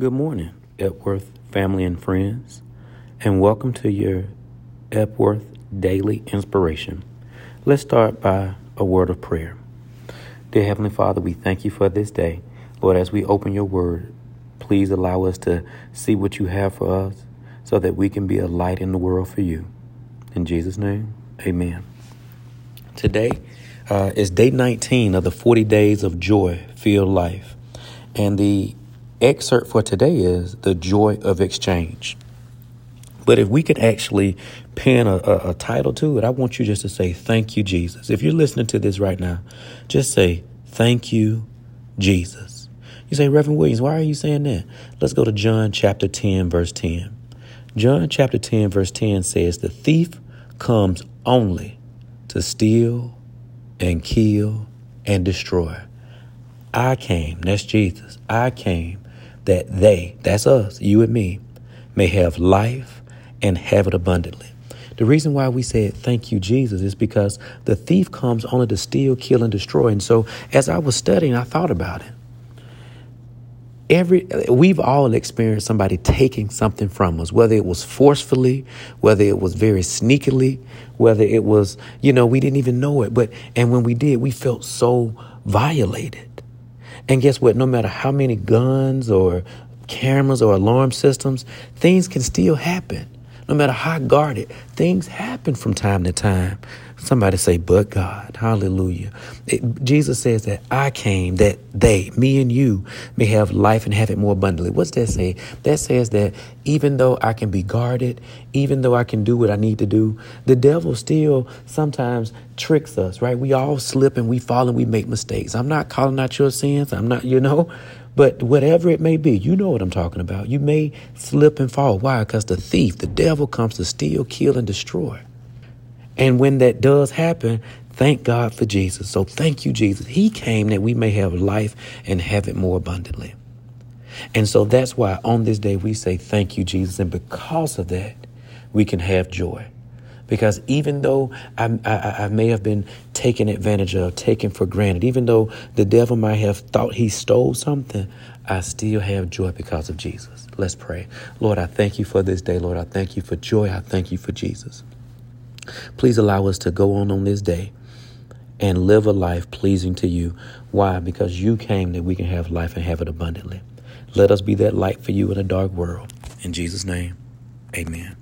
Good morning, Epworth family and friends, and welcome to your Epworth Daily Inspiration. Let's start by a word of prayer. Dear Heavenly Father, we thank you for this day. Lord, as we open your word, please allow us to see what you have for us so that we can be a light in the world for you. In Jesus' name, amen. Today uh, is day 19 of the 40 days of joy filled life. And the excerpt for today is The Joy of Exchange. But if we could actually pin a, a, a, title to it, I want you just to say, Thank you, Jesus. If you're listening to this right now, just say, Thank you, Jesus. You say, Reverend Williams, why are you saying that? Let's go to John chapter 10, verse 10. John chapter 10, verse 10 says, The thief comes only to steal and kill and destroy. I came, that's Jesus. I came that they, that's us, you and me, may have life and have it abundantly. The reason why we said thank you, Jesus, is because the thief comes only to steal, kill, and destroy. And so as I was studying, I thought about it. Every we've all experienced somebody taking something from us, whether it was forcefully, whether it was very sneakily, whether it was, you know, we didn't even know it. But and when we did, we felt so violated. And guess what? No matter how many guns or cameras or alarm systems, things can still happen. No matter how guarded, things happen from time to time. Somebody say, but God. Hallelujah. It, Jesus says that I came that they, me and you, may have life and have it more abundantly. What's that say? That says that even though I can be guarded, even though I can do what I need to do, the devil still sometimes tricks us, right? We all slip and we fall and we make mistakes. I'm not calling out your sins. I'm not, you know, but whatever it may be, you know what I'm talking about. You may slip and fall. Why? Because the thief, the devil comes to steal, kill, and destroy. And when that does happen, thank God for Jesus. So thank you, Jesus. He came that we may have life and have it more abundantly. And so that's why on this day we say thank you, Jesus. And because of that, we can have joy. Because even though I, I, I, may have been taken advantage of, taken for granted, even though the devil might have thought he stole something, I still have joy because of Jesus. Let's pray. Lord, I thank you for this day. Lord, I thank you for joy. I thank you for Jesus. Please allow us to go on on this day and live a life pleasing to you. Why? Because you came that we can have life and have it abundantly. Let us be that light for you in a dark world. In Jesus' name, amen.